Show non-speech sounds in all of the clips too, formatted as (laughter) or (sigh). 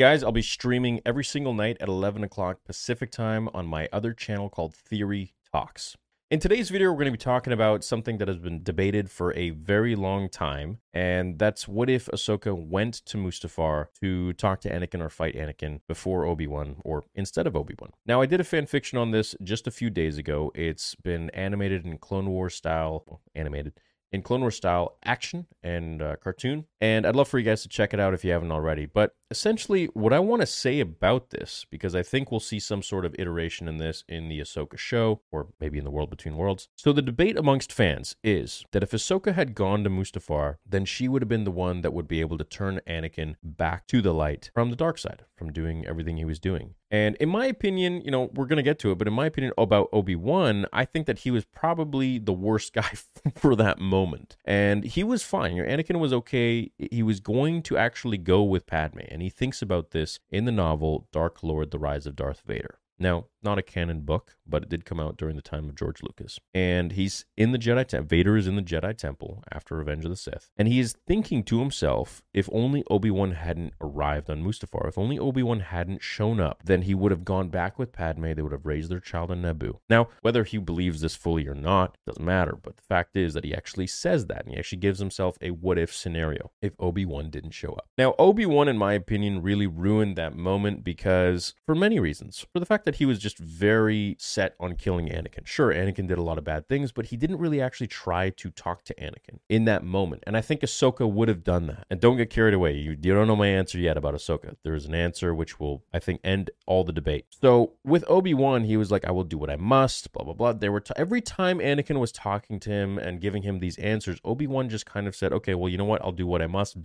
guys, I'll be streaming every single night at 11 o'clock Pacific time on my other channel called Theory Talks. In today's video, we're going to be talking about something that has been debated for a very long time, and that's what if Ahsoka went to Mustafar to talk to Anakin or fight Anakin before Obi-Wan or instead of Obi-Wan. Now, I did a fan fiction on this just a few days ago. It's been animated in Clone Wars style, animated in Clone Wars style action and uh, cartoon. And I'd love for you guys to check it out if you haven't already. But essentially, what I want to say about this, because I think we'll see some sort of iteration in this in the Ahsoka show, or maybe in the World Between Worlds. So the debate amongst fans is that if Ahsoka had gone to Mustafar, then she would have been the one that would be able to turn Anakin back to the light from the dark side, from doing everything he was doing. And in my opinion, you know, we're going to get to it, but in my opinion about Obi Wan, I think that he was probably the worst (laughs) guy for that moment. And he was fine. You know, Anakin was okay. He was going to actually go with Padme. And he thinks about this in the novel Dark Lord The Rise of Darth Vader. Now, not a canon book, but it did come out during the time of George Lucas. And he's in the Jedi Temple. Vader is in the Jedi Temple after Revenge of the Sith. And he is thinking to himself, if only Obi-Wan hadn't arrived on Mustafar, if only Obi-Wan hadn't shown up, then he would have gone back with Padme. They would have raised their child on Naboo. Now, whether he believes this fully or not doesn't matter. But the fact is that he actually says that. And he actually gives himself a what if scenario if Obi-Wan didn't show up. Now, Obi-Wan, in my opinion, really ruined that moment because for many reasons. For the fact that he was just very set on killing Anakin. Sure, Anakin did a lot of bad things, but he didn't really actually try to talk to Anakin in that moment. And I think Ahsoka would have done that. And don't get carried away. You, you don't know my answer yet about Ahsoka. There is an answer which will, I think, end all the debate. So with Obi Wan, he was like, I will do what I must, blah, blah, blah. There were t- every time Anakin was talking to him and giving him these answers, Obi Wan just kind of said, okay, well, you know what? I'll do what I must.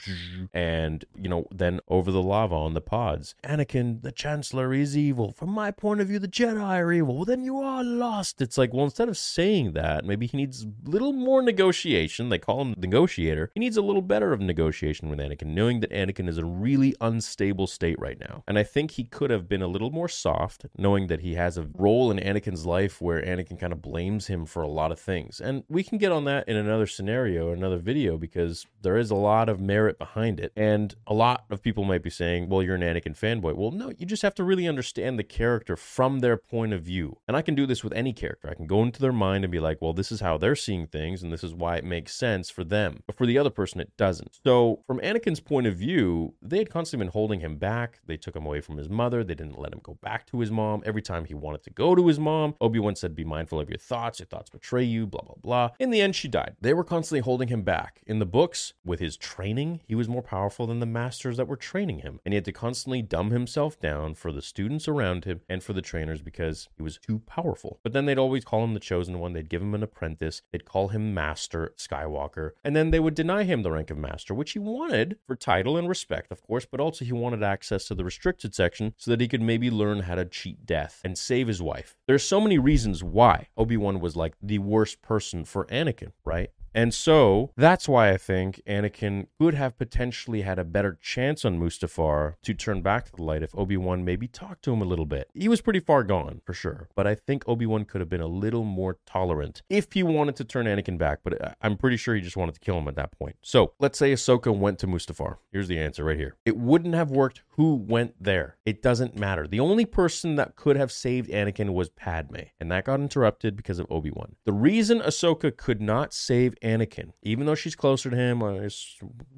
And, you know, then over the lava on the pods, Anakin, the Chancellor is evil. From my point of view, the Jedi are evil. Well, then you are lost. It's like, well, instead of saying that, maybe he needs a little more negotiation. They call him the negotiator. He needs a little better of negotiation with Anakin, knowing that Anakin is a really unstable state right now. And I think he could have been a little more soft, knowing that he has a role in Anakin's life where Anakin kind of blames him for a lot of things. And we can get on that in another scenario, another video, because there is a lot of merit behind it. And a lot of people might be saying, well, you're an Anakin fanboy. Well, no, you just have to really understand the character from their point of view. And I can do this with any character. I can go into their mind and be like, well, this is how they're seeing things, and this is why it makes sense for them. But for the other person, it doesn't. So, from Anakin's point of view, they had constantly been holding him back. They took him away from his mother. They didn't let him go back to his mom. Every time he wanted to go to his mom, Obi Wan said, Be mindful of your thoughts. Your thoughts betray you, blah, blah, blah. In the end, she died. They were constantly holding him back. In the books, with his training, he was more powerful than the masters that were training him. And he had to constantly dumb himself down for the students around him and for the trainers because he was too powerful. But then they'd always call him the chosen one. They'd give him an apprentice. They'd call him Master Skywalker. And then they would deny him the rank of Master, which he wanted for title and respect, of course, but also he wanted access to the restricted section so that he could maybe learn how to cheat death and save his wife. There's so many reasons why Obi-Wan was like the worst person for Anakin, right? And so that's why I think Anakin could have potentially had a better chance on Mustafar to turn back to the light if Obi Wan maybe talked to him a little bit. He was pretty far gone, for sure. But I think Obi Wan could have been a little more tolerant if he wanted to turn Anakin back. But uh, I'm pretty sure he just wanted to kill him at that point. So let's say Ahsoka went to Mustafar. Here's the answer right here. It wouldn't have worked who went there. It doesn't matter. The only person that could have saved Anakin was Padme, and that got interrupted because of Obi Wan. The reason Ahsoka could not save Anakin, even though she's closer to him,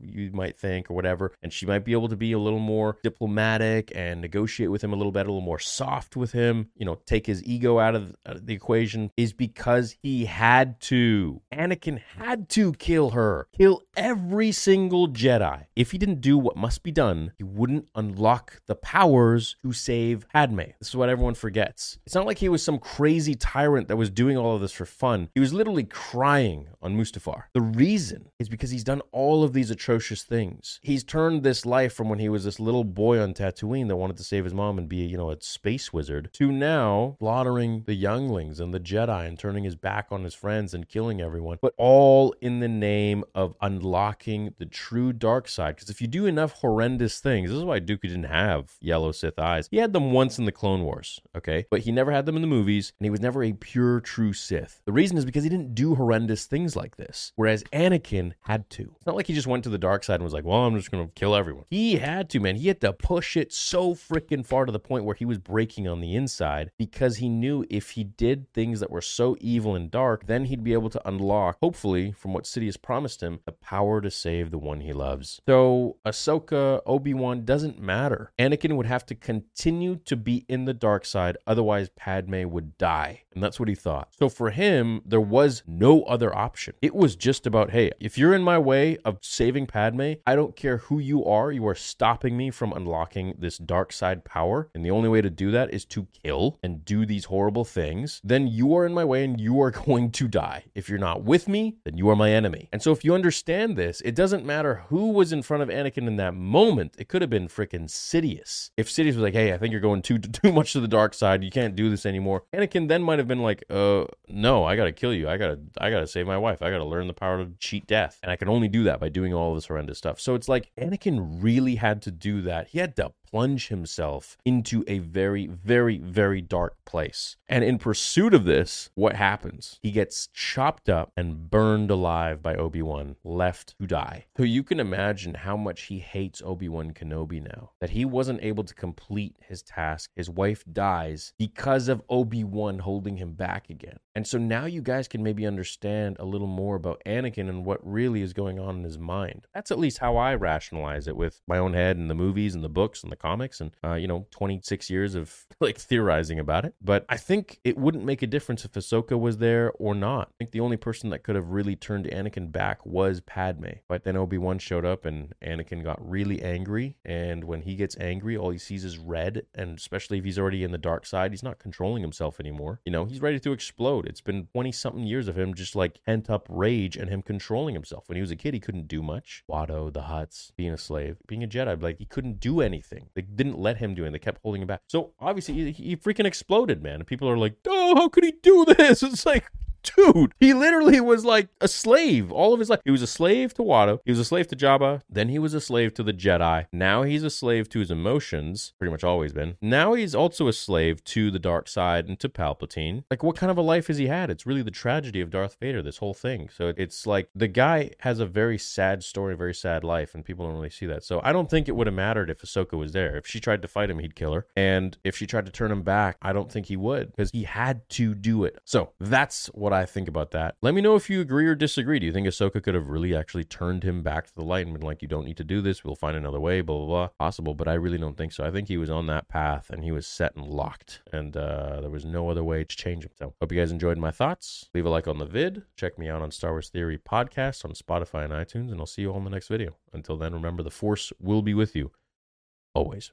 you might think, or whatever, and she might be able to be a little more diplomatic and negotiate with him a little better, a little more soft with him, you know, take his ego out of, the equation, is because he had to. Anakin had to kill her, kill every single Jedi. If he didn't do what must be done, he wouldn't unlock the powers to save Padme. This is what everyone forgets. It's not like he was some crazy tyrant that was doing all of this for fun. He was literally crying on Mustafar. The reason is because he's done all of these atrocious things. He's turned this life from when he was this little boy on Tatooine that wanted to save his mom and be, you know, a space wizard to now slaughtering the younglings and the Jedi and turning his back on his friends and killing everyone, but all in the name of unlocking the true dark side. Because if you do enough horrendous things, this is why Dooku Dooku didn't have yellow Sith eyes. He had them once in the Clone Wars, okay? But he never had them in the movies, and he was never a pure, true Sith. The reason is because he didn't do horrendous things like this, whereas Anakin had to. It's not like he just went to the dark side and was like, well, I'm just going to kill everyone. He had to, man. He had to push it so freaking far to the point where he was breaking on the inside because he knew if he did things that were so evil and dark, then he'd be able to unlock, hopefully, from what Sidious promised him, the power to save the one he loves. So Ahsoka, Obi-Wan doesn't matter. Anakin would have to continue to be in the dark side, otherwise Padme would die. And that's what he thought. So for him, there was no other option. It was just about, hey, if you're in my way of saving Padme, I don't care who you are, you are stopping me from unlocking this dark side power. And the only way to do that is to kill and do these horrible things. Then you are in my way and you are (laughs) going to die. If you're not with me, then you are my enemy. And so if you understand this, it doesn't matter who was in front of Anakin in that moment. It could have been freaking Sidious. If Sidious was like, hey, I think you're going too (laughs) too much to the dark side. You can't do this anymore. Anakin then might have been like, uh, no, I gotta kill you. I gotta I gotta save my wife. I gotta learn the power to cheat death. And I can only do that by doing all this horrendous stuff. So it's like Anakin really had to do that. He had to plunge himself into a very, very, very dark place. And in pursuit of this, what happens? He gets chopped up and burned alive by Obi Wan, left to die. So you can imagine how much he hates Obi Wan Kenobi now. That he wasn't able to complete his task. His wife dies because of Obi Wan holding him back again. And so now you guys can maybe understand a little more about Anakin and what really is going on in his mind. That's at least how I rationalize it with my own head and the movies and the books and the comics and uh, you know 26 years of (laughs) like theorizing about it. But I think it wouldn't make a difference if Ahsoka was there or not. I think the only person that could have really turned Anakin back was Padme. But then Obi Wan showed up and Anakin got really angry. And when he gets angry, all he sees is red. And especially if he's already in the dark side, he's not controlling himself anymore. You know, he's ready to explode. It's been 20 something years of him just like pent up rage and him controlling himself. When he was a kid, he couldn't do much. Watto, the Hutts, being a slave, being a Jedi, like he couldn't do anything. They didn't let him do it. They kept holding him back. So obviously he, he freaking exploded, man. And people are like, oh, how could he do this? (laughs) It's like, dude, he literally was like a slave all of his life. He was a slave to Watto. He was a slave to Jabba. Then he was a slave to the Jedi. Now he's a slave to his emotions, pretty much always been. Now he's also a slave to the dark side and to Palpatine. Like, what kind of a life has he had? It's really the tragedy of Darth Vader, this whole thing. So it's like the guy has a very sad story, very sad life, and people don't really see that. So I don't think it would have mattered if Ahsoka was there. If she tried to fight him, he'd kill her. And if she tried to turn him back, I don't think he would because he had to do it. So that's what I think about that. Let me know if you agree or disagree. Do you think Ahsoka could have really actually turned him back to the light and been like, you don't need to do this. We'll find another way, blah, blah, blah. Possible, but I really don't think so. I think he was on that path and he was set and locked, and uh, there was no other way to change him. So, hope you guys enjoyed my thoughts. Leave a like on the vid. Check me out on Star Wars Theory podcast on Spotify and iTunes, and I'll see you all in the next video. Until then, remember the Force will be with you always.